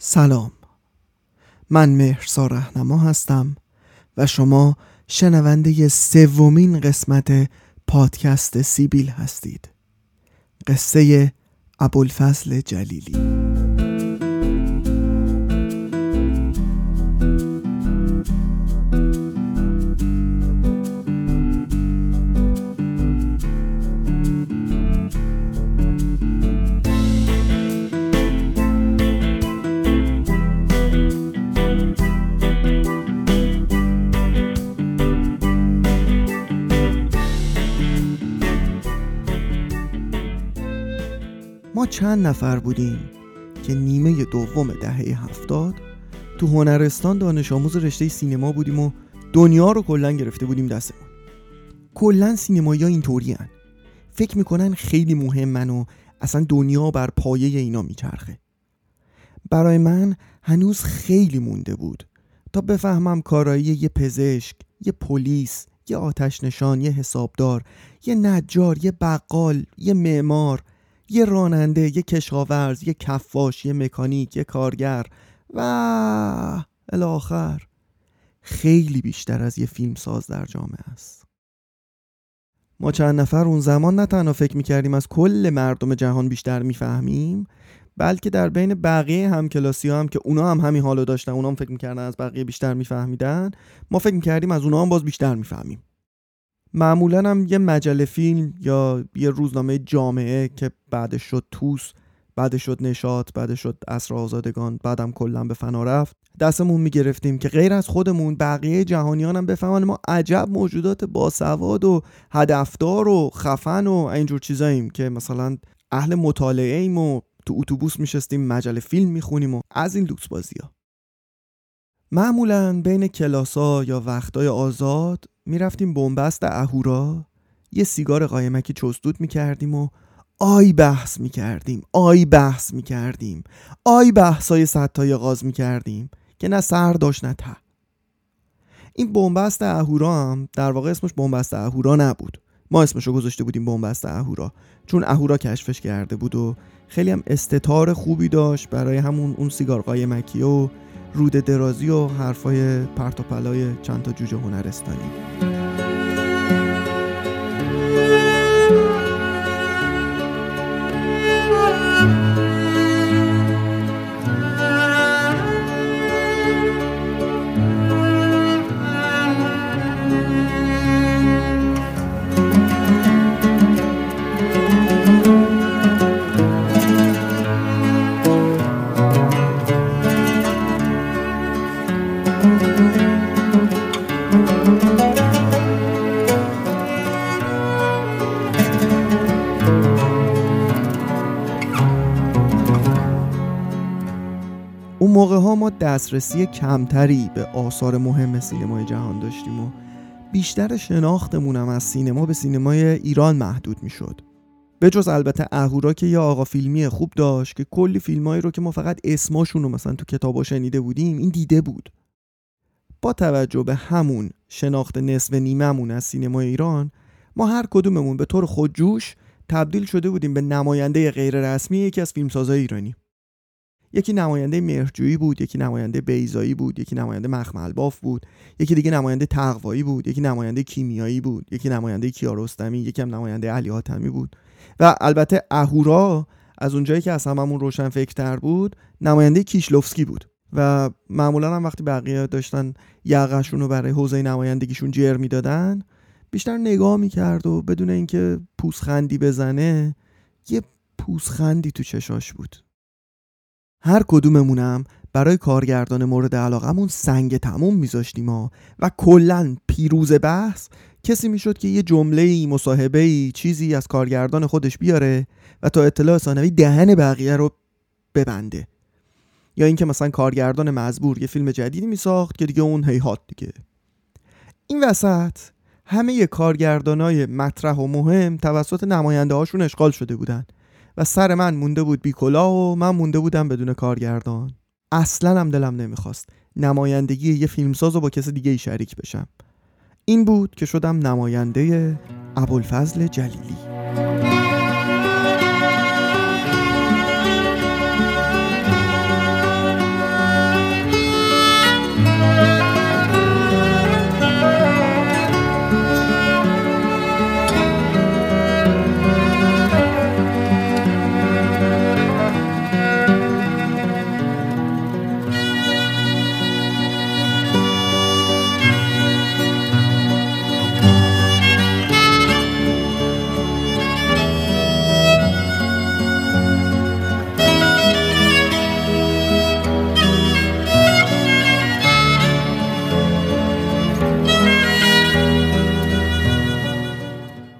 سلام. من مهرسا رهنما هستم و شما شنونده سومین قسمت پادکست سیبیل هستید. قصه ابوالفضل جلیلی. ما چند نفر بودیم که نیمه دوم دهه هفتاد تو هنرستان دانش آموز رشته سینما بودیم و دنیا رو کلا گرفته بودیم دستمون کلا سینمایی ها اینطوری هن. فکر می‌کنن خیلی مهمن و اصلا دنیا بر پایه اینا میچرخه برای من هنوز خیلی مونده بود تا بفهمم کارایی یه پزشک یه پلیس یه آتش نشان یه حسابدار یه نجار یه بقال یه معمار یه راننده یه کشاورز یه کفاش یه مکانیک یه کارگر و الاخر خیلی بیشتر از یه فیلم ساز در جامعه است. ما چند نفر اون زمان نه تنها فکر می‌کردیم از کل مردم جهان بیشتر می‌فهمیم بلکه در بین بقیه همکلاسی ها هم که اونا هم همین حالو داشتن اونا هم فکر می‌کردن از بقیه بیشتر میفهمیدن ما فکر می‌کردیم از اونا هم باز بیشتر می‌فهمیم. معمولا هم یه مجله فیلم یا یه روزنامه جامعه که بعدش شد توس بعدش شد نشاط بعدش شد اصر آزادگان بعدم کلا به فنا رفت دستمون می‌گرفتیم که غیر از خودمون بقیه جهانیان هم بفهمن ما عجب موجودات باسواد و هدفدار و خفن و اینجور چیزاییم که مثلا اهل مطالعه ایم و تو اتوبوس میشستیم مجله فیلم می‌خونیم و از این لوکس بازی ها. معمولا بین کلاسا یا وقتای آزاد می‌رفتیم بنبست اهورا یه سیگار قایمکی چستود می‌کردیم و آی بحث می‌کردیم آی بحث می‌کردیم آی بحثای ستای غاز می‌کردیم که نه سر داشت نه ته. این بنبست اهورا هم در واقع اسمش بنبست اهورا نبود. ما اسمشو گذاشته بودیم بنبست اهورا چون اهورا کشفش کرده بود و خیلی هم استتار خوبی داشت برای همون اون سیگار قایمکی و رود درازی و حرفای پرتوپلای چند تا جوجه هنرستانی. ها ما دسترسی کمتری به آثار مهم سینمای جهان داشتیم و بیشتر شناختمونم از سینما به سینمای ایران محدود می‌شد. به جز البته اهورا که یه آقا فیلمی خوب داشت که کلی فیلمایی رو که ما فقط اسماشون رو مثلا تو کتابا شنیده بودیم این دیده بود. با توجه به همون شناخت نصف نیممون از سینمای ایران ما هر کدوممون به طور خودجوش تبدیل شده بودیم به نماینده غیر رسمی یکی از فیلمسازهای ایرانی. یکی نماینده مهرجویی بود یکی نماینده بیزایی بود یکی نماینده مخمل باف بود یکی دیگه نماینده تقوایی بود یکی نماینده کیمیایی بود یکی نماینده کیارستمی یکی هم نماینده علی حاتمی بود. و البته اهورا از اونجایی که از هممون روشن فکرتر بود نماینده کیشلوفسکی بود. و معمولا هم وقتی بقیه داشتن یقشون رو برای حوزه نمایندگیشون جر می‌دادن بیشتر نگاه می‌کرد و بدون اینکه پوسخندی بزنه یه پوسخندی تو چشاش بود. هر کدوممونم برای کارگردان مورد علاقمون سنگ تموم میذاشتیم و کلا پیروز بحث کسی می‌شد که یه جمله ای مصاحبه ای چیزی از کارگردان خودش بیاره و تا اطلاع ثانوی دهن بقیه رو ببنده. یا اینکه مثلا کارگردان مزبور یه فیلم جدیدی میساخت که دیگه اون هیهات دیگه. این وسط همه کارگردانای مطرح و مهم توسط نماینده هاشون اشغال شده بودن. و سر من مونده بود بی و من مونده بودم بدون کارگردان. اصلا هم دلم نمی‌خواست نمایندگی یه فیلمساز رو با کس دیگه ای شریک بشم. این بود که شدم نماینده ابوالفضل جلیلی.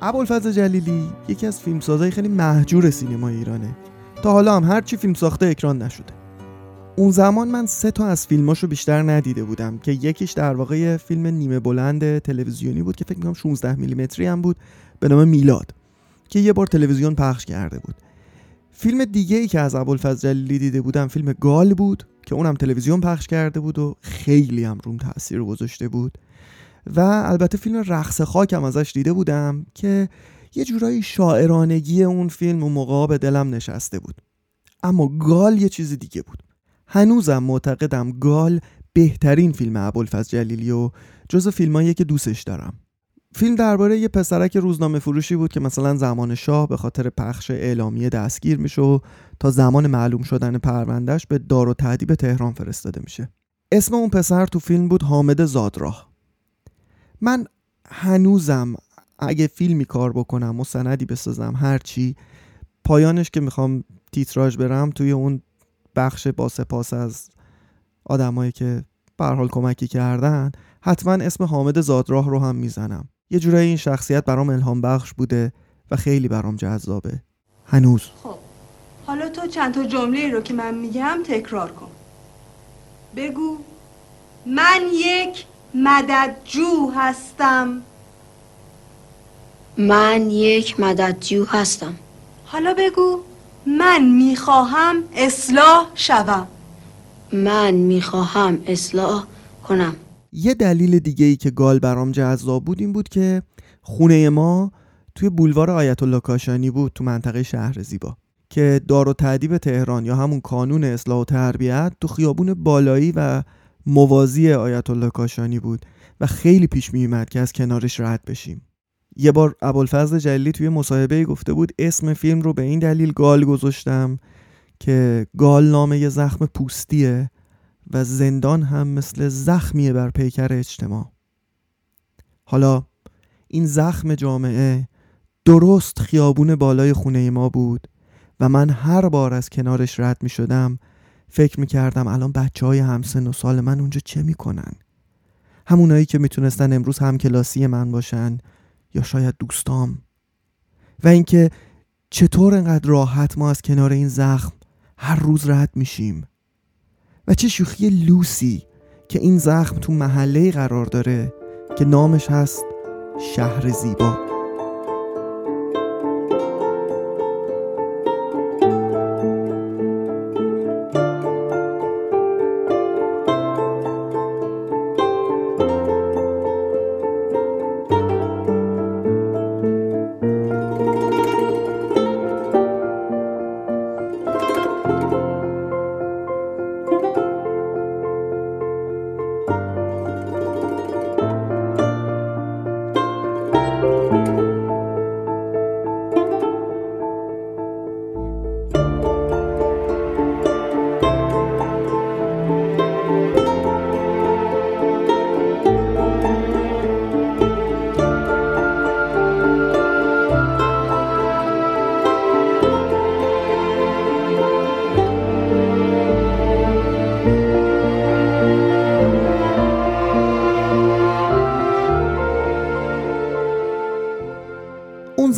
ابوالفضل جلیلی یکی از فیلمسازهای خیلی محجور سینما ایرانه. تا حالا هم هرچی فیلم ساخته اکران نشده. اون زمان من سه تا از فیلماشو بیشتر ندیده بودم که یکیش در واقع فیلم نیمه بلند تلویزیونی بود که فکر می‌کنم 16 میلیمتری هم بود به نام میلاد که یه بار تلویزیون پخش کرده بود. فیلم دیگه ای که از ابوالفضل جلیلی دیده بودم فیلم گال بود که اونم تلویزیون پخش کرده بود و خیلی هم روم تاثیر گذاشته بود. و البته فیلم رقص خاکم ازش دیده بودم که یه جورایی شاعرانگی اون فیلم و موقع به دلم نشسته بود. اما گال یه چیز دیگه بود. هنوزم معتقدم گال بهترین فیلم ابوالفضل جلیلی و جز فیلمایی که دوستش دارم. فیلم درباره یه پسرک روزنامه فروشی بود که مثلا زمان شاه به خاطر پخش اعلامیه دستگیر میشه و تا زمان معلوم شدن پروندهش به دار و تعدیب تهران فرستاده میشه. اسم اون پسر تو فیلم بود حامد زادراه. من هنوزم اگه فیلمی کار بکنم مستندی بسازم هرچی پایانش که می‌خوام تیتراژ برم توی اون بخش با سپاس از آدمایی که به حال کمکی کردن حتما اسم حامد زادراه رو هم می‌زنم. یه جورایی این شخصیت برام الهام بخش بوده و خیلی برام جذابه. هنوز. خب حالا تو چند تا جمله رو که من میگم تکرار کن. بگو من یک مددجو هستم. من یک مددجو هستم. حالا بگو من می‌خواهم اصلاح شوم. من می‌خواهم اصلاح کنم. یه دلیل دیگه ای که گال برام جذاب بود این بود که خونه ما توی بولوار آیت الله کاشانی بود تو منطقه شهر زیبا که دار و تعدیب تهران یا همون کانون اصلاح و تربیت تو خیابون بالایی و موازی آیت الله کاشانی بود و خیلی پیش می که از کنارش رد بشیم. یه بار ابوالفضل جلیلی توی مصاحبه گفته بود اسم فیلم رو به این دلیل گال گذاشتم که گال نامه یه زخم پوستیه و زندان هم مثل زخمیه بر پیکر اجتماع. حالا این زخم جامعه درست خیابون بالای خونه ما بود و من هر بار از کنارش رد می شدم فکر می کردم الان بچه های همسن و سال من اونجا چه می کنن همونایی که می‌تونستن امروز هم کلاسی من باشن یا شاید دوستام. و اینکه چطور انقدر راحت ما از کنار این زخم هر روز رد میشیم. و چه شوخی لوسی که این زخم تو محله قرار داره که نامش هست شهر زیبا.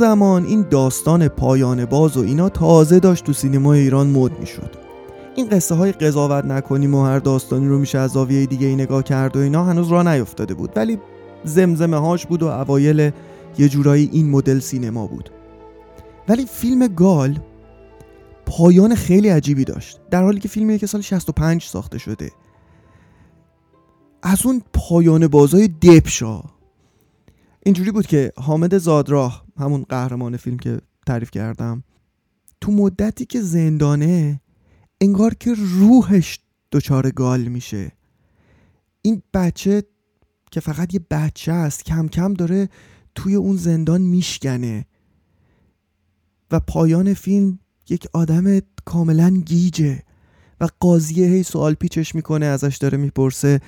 زمان این داستان پایان باز و اینا تازه داشت تو سینما ایران مد می‌شد. این قصه های قضاوت نکنیم و هر داستانی رو میشه از زاویه دیگه ای نگاه کرد و اینا هنوز را نیفتاده بود ولی زمزمه هاش بود و اوایل یه جورایی این مدل سینما بود. ولی فیلم گال پایان خیلی عجیبی داشت در حالی که فیلمی که سال 65 ساخته شده. از اون پایان بازای دپشا اینجوری بود که حامد زادراه همون قهرمان فیلم که تعریف کردم تو مدتی که زندانه انگار که روحش دچار گال میشه. این بچه که فقط یه بچه است کم کم داره توی اون زندان میشکنه. و پایان فیلم یک آدم کاملا گیجه و قاضیه هی سوال پیچش می‌کنه ازش داره می‌پرسه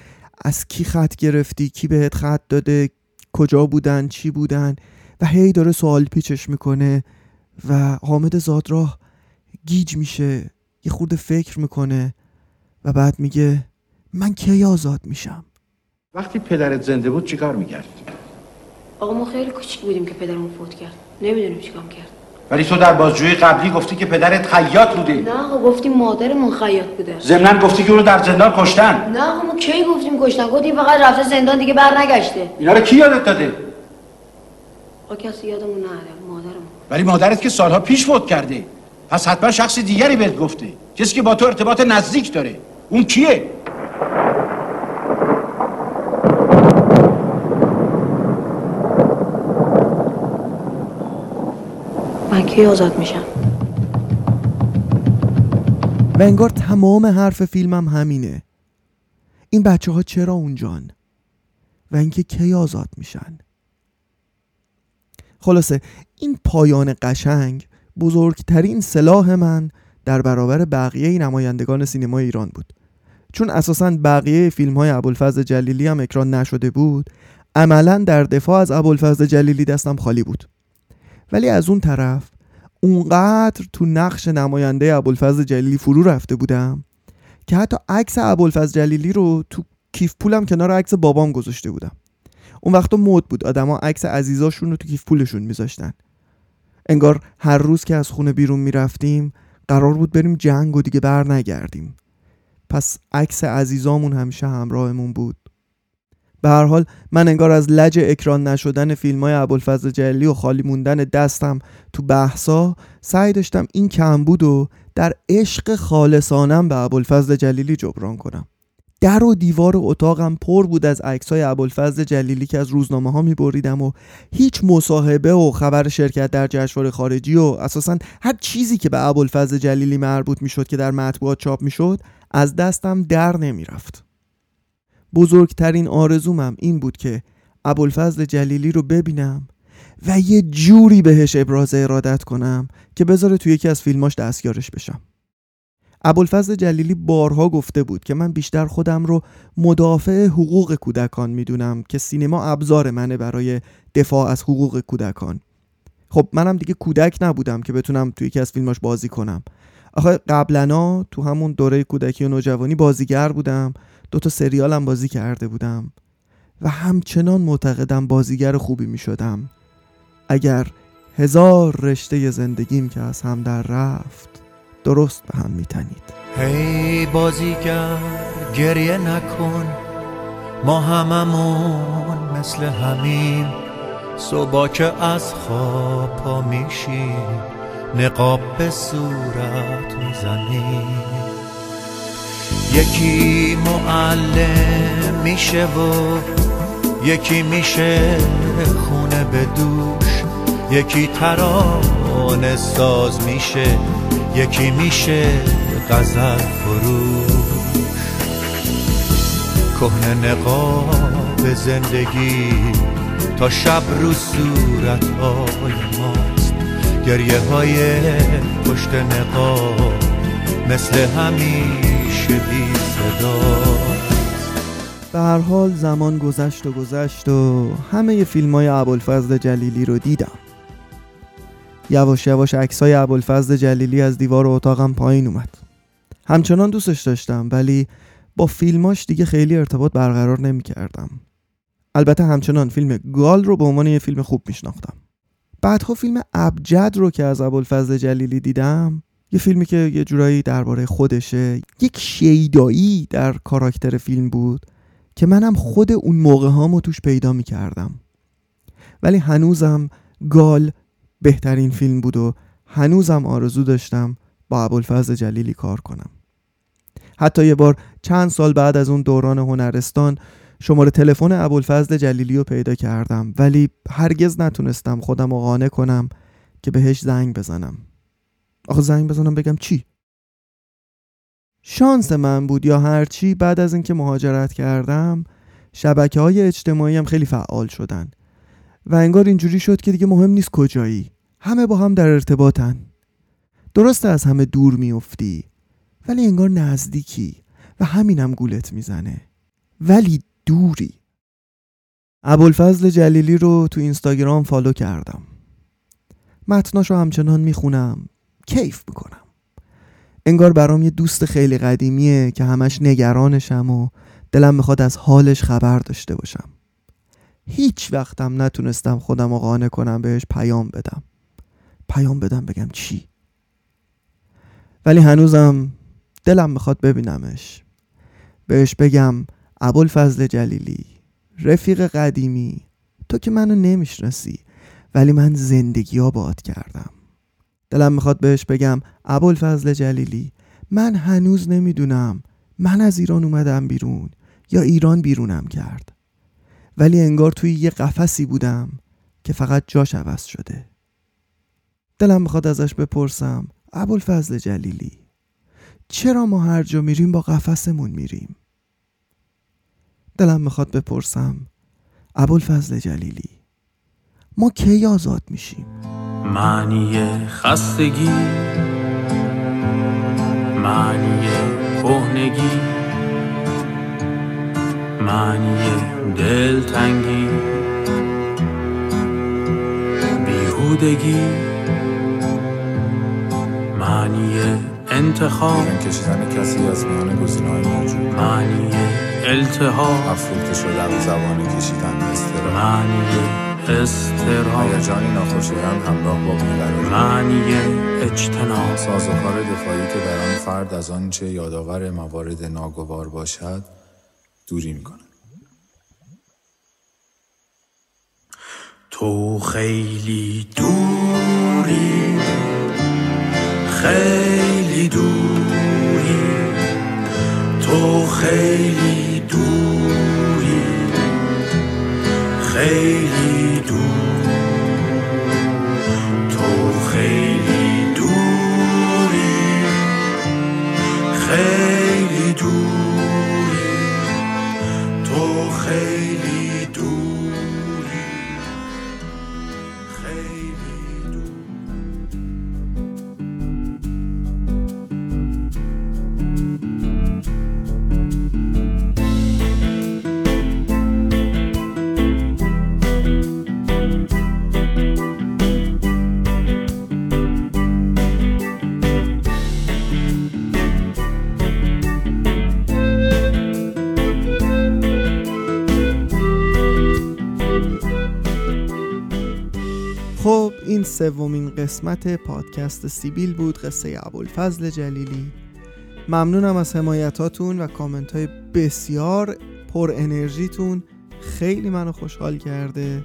از کی خط گرفتی؟ کی بهت خط داده؟ کجا بودن چی بودن؟ و هی داره سوال پیچش می‌کنه و حامد زادراه گیج میشه یه خورده فکر می‌کنه و بعد میگه من کی آزاد میشم؟ وقتی پدرت زنده بود چیکار می‌کرد؟ آقا ما خیلی کوچیک بودیم که پدرمون فوت کرد. نمی‌دونیم چیکار کرد. ولی تو در بازجویی قبلی گفتی که پدرت خیاط بوده. نه آقا گفتیم مادرمون خیاط بوده. ضمنا گفتی که اونو در زندان کشتن. نه آقا ما کی گفتیم کشتن؟ گفتیم فقط رفته زندان دیگه بر نگشته اینا رو کی یادت داده؟ آقا کسی یادمون نره مادرمون. ولی مادرت که سالها پیش فوت کرده. پس حتما شخص دیگری بهت گفته. کسی که با تو ارتباط نزدیک داره. اون کیه؟ من کی آزاد میشم؟ و انگار تمام حرف فیلمم همینه. این بچه ها چرا اونجان؟ و اینکه کی آزاد میشن؟ خلاصه این پایان قشنگ بزرگترین سلاح من در برابر بقیه نمایندگان سینما ایران بود. چون اساسا بقیه فیلم های ابوالفضل جلیلی هم اکران نشده بود عملا در دفاع از ابوالفضل جلیلی دستم خالی بود. ولی از اون طرف اونقدر تو نقش نماینده ابوالفضل جلیلی فرو رفته بودم که حتی عکس ابوالفضل جلیلی رو تو کیف پولم کنار عکس بابام گذاشته بودم. اون وقتا مد بود. آدما عکس عزیزاشون رو تو کیف پولشون میذاشتن. انگار هر روز که از خونه بیرون می‌رفتیم قرار بود بریم جنگ و دیگه بر نگردیم پس عکس عزیزامون همیشه همراهمون بود. به هر حال من انگار از لج اکران نشدن فیلم های ابوالفضل جلی و خالی موندن دستم تو بحثا سعی داشتم این کمبود و در عشق خالصانم به ابوالفضل جلیلی جبران کنم در و دیوار اتاقم پر بود از عکسای ابوالفضل جلیلی که از روزنامه ها می بریدم و هیچ مصاحبه و خبر شرکت در جشنواره خارجی و اساسا هر چیزی که به ابوالفضل جلیلی مربوط می شد که در مطبوعات چاپ می شد از دستم در نمی رفت. بزرگترین آرزومم این بود که ابوالفضل جلیلی رو ببینم و یه جوری بهش ابراز ارادت کنم که بذاره توی یکی از فیلماش دستیارش بشم. ابوالفضل جلیلی بارها گفته بود که من بیشتر خودم رو مدافع حقوق کودکان می‌دونم که سینما ابزار منه برای دفاع از حقوق کودکان. خب منم دیگه کودک نبودم که بتونم توی یکی از فیلماش بازی کنم. آخه قبلنا تو همون دوره کودکی و نوجوانی بازیگر بودم. دو تا سریالم بازی کرده بودم. و همچنان معتقدم بازیگر خوبی می شدم اگر هزار رشته زندگیم که از هم در رفت درست به هم می تنید هی بازیگر گریه نکن. ما هممون مثل همیم. صبح که از خواب پا میشیم. نقاب به صورت می‌زنیم یکی معلم میشه و یکی میشه خونه به دوش. یکی ترانه ساز میشه یکی میشه غزل فروش. کهنه نقاب زندگی تا شب رو صورت های ماست گریه های پشت نقاب مثل همیشه بی صدا. به هر حال زمان گذشت و گذشت و همه فیلم های ابوالفضل جلیلی رو دیدم. یواش یواش عکسای ابوالفضل جلیلی از دیوار اتاقم پایین اومد. همچنان دوستش داشتم ولی با فیلماش دیگه خیلی ارتباط برقرار نمی کردم. البته همچنان فیلم گال رو به عنوان یه فیلم خوب میشناختم. بعدها فیلم ابجد رو که از ابوالفضل جلیلی دیدم یه فیلمی که یه جورایی درباره خودشه یک شیدایی در کاراکتر فیلم بود که منم خود اون موقع هامو توش پیدا می کردم ولی هنوزم گال بهترین فیلم بود و هنوزم آرزو داشتم با ابوالفضل جلیلی کار کنم. حتی یه بار چند سال بعد از اون دوران هنرستان شماره تلفن ابوالفضل جلیلی رو پیدا کردم ولی هرگز نتونستم خودم رو قانع کنم که بهش زنگ بزنم. آخه زنگ بزنم بگم چی؟ شانس من بود یا هرچی بعد از اینکه مهاجرت کردم شبکه های اجتماعی هم خیلی فعال شدن. و انگار اینجوری شد که دیگه مهم نیست کجایی. همه با هم در ارتباطن. درسته از همه دور میافتی. ولی انگار نزدیکی. و همینم گولت می‌زنه. ولی دوری. ابوالفضل جلیلی رو تو اینستاگرام فالو کردم. متناشو همچنان می‌خونم. کیف می‌کنم. انگار برام یه دوست خیلی قدیمیه که همش نگرانشم و دلم می‌خواد از حالش خبر داشته باشم. هیچ وقتم نتونستم خودم رو قانع کنم بهش پیام بدم. پیام بدم بگم چی؟ ولی هنوزم دلم می‌خواد ببینمش. بهش بگم ابوالفضل جلیلی رفیق قدیمی تو که منو نمی‌شناسی ولی من زندگی ها کردم. دلم می‌خواد بهش بگم ابوالفضل جلیلی. من هنوز نمی‌دونم من از ایران اومدم بیرون یا ایران بیرونم کرد. ولی انگار توی یه قفسی بودم که فقط جاش عوض شده. دلم می‌خواد ازش بپرسم ابوالفضل جلیلی چرا ما هر جا میریم با قفسمون میریم؟ دلم می‌خواد بپرسم. ابوالفضل جلیلی ما کی آزاد میشیم؟ معنی خستگی معنی کهنگی معنی دلتنگی بیهودگی معنی انتخاب. کشیدن کسی از میان گزینه‌های موجود. معنی التهاب. افروخته شدن زبان کشیدن استرا معنی استراب هیجانی ناخوشایند همراه با بیقراری. معنی اجتناب. سازوکار دفاعی که در آن فرد از آنچه یادآور موارد ناگوار باشد دوری می‌کند. تو خیلی دوری. خیلی دوری. تو خیلی دوری. خیلی دور تو خیلی دوری. خیلی دوری. تو خیلی این سومین قسمت پادکست سیبیل بود قصه ابوالفضل جلیلی. ممنونم از حمایتاتون و کامنت های بسیار پر انرژیتون. خیلی منو خوشحال کرده.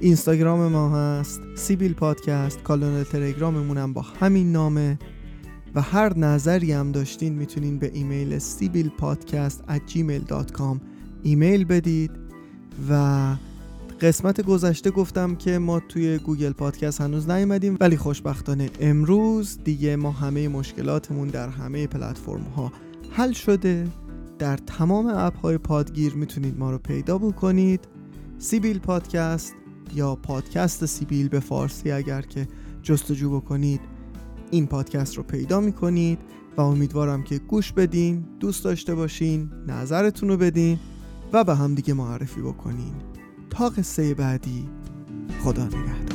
اینستاگرام ما هست سیبیل پادکست. کانال تلگراممونم با همین نامه. و هر نظری هم داشتین می‌تونین به ایمیل سیبیل پادکست ایمیل بدید. و قسمت گذشته گفتم که ما توی گوگل پادکست هنوز نیومدیم ولی خوشبختانه امروز دیگه ما همه مشکلاتمون در همه پلتفرم ها حل شده. در تمام اپ های پادگیر می‌تونید ما رو پیدا بکنید. سیبیل پادکست یا پادکست سیبیل به فارسی اگر که جستجو بکنید این پادکست رو پیدا می‌کنید و امیدوارم که گوش بدین دوست داشته باشین نظرتون رو بدین و به هم دیگه معرفی بکنین. تا قصه بعدی. خدا نگهدار.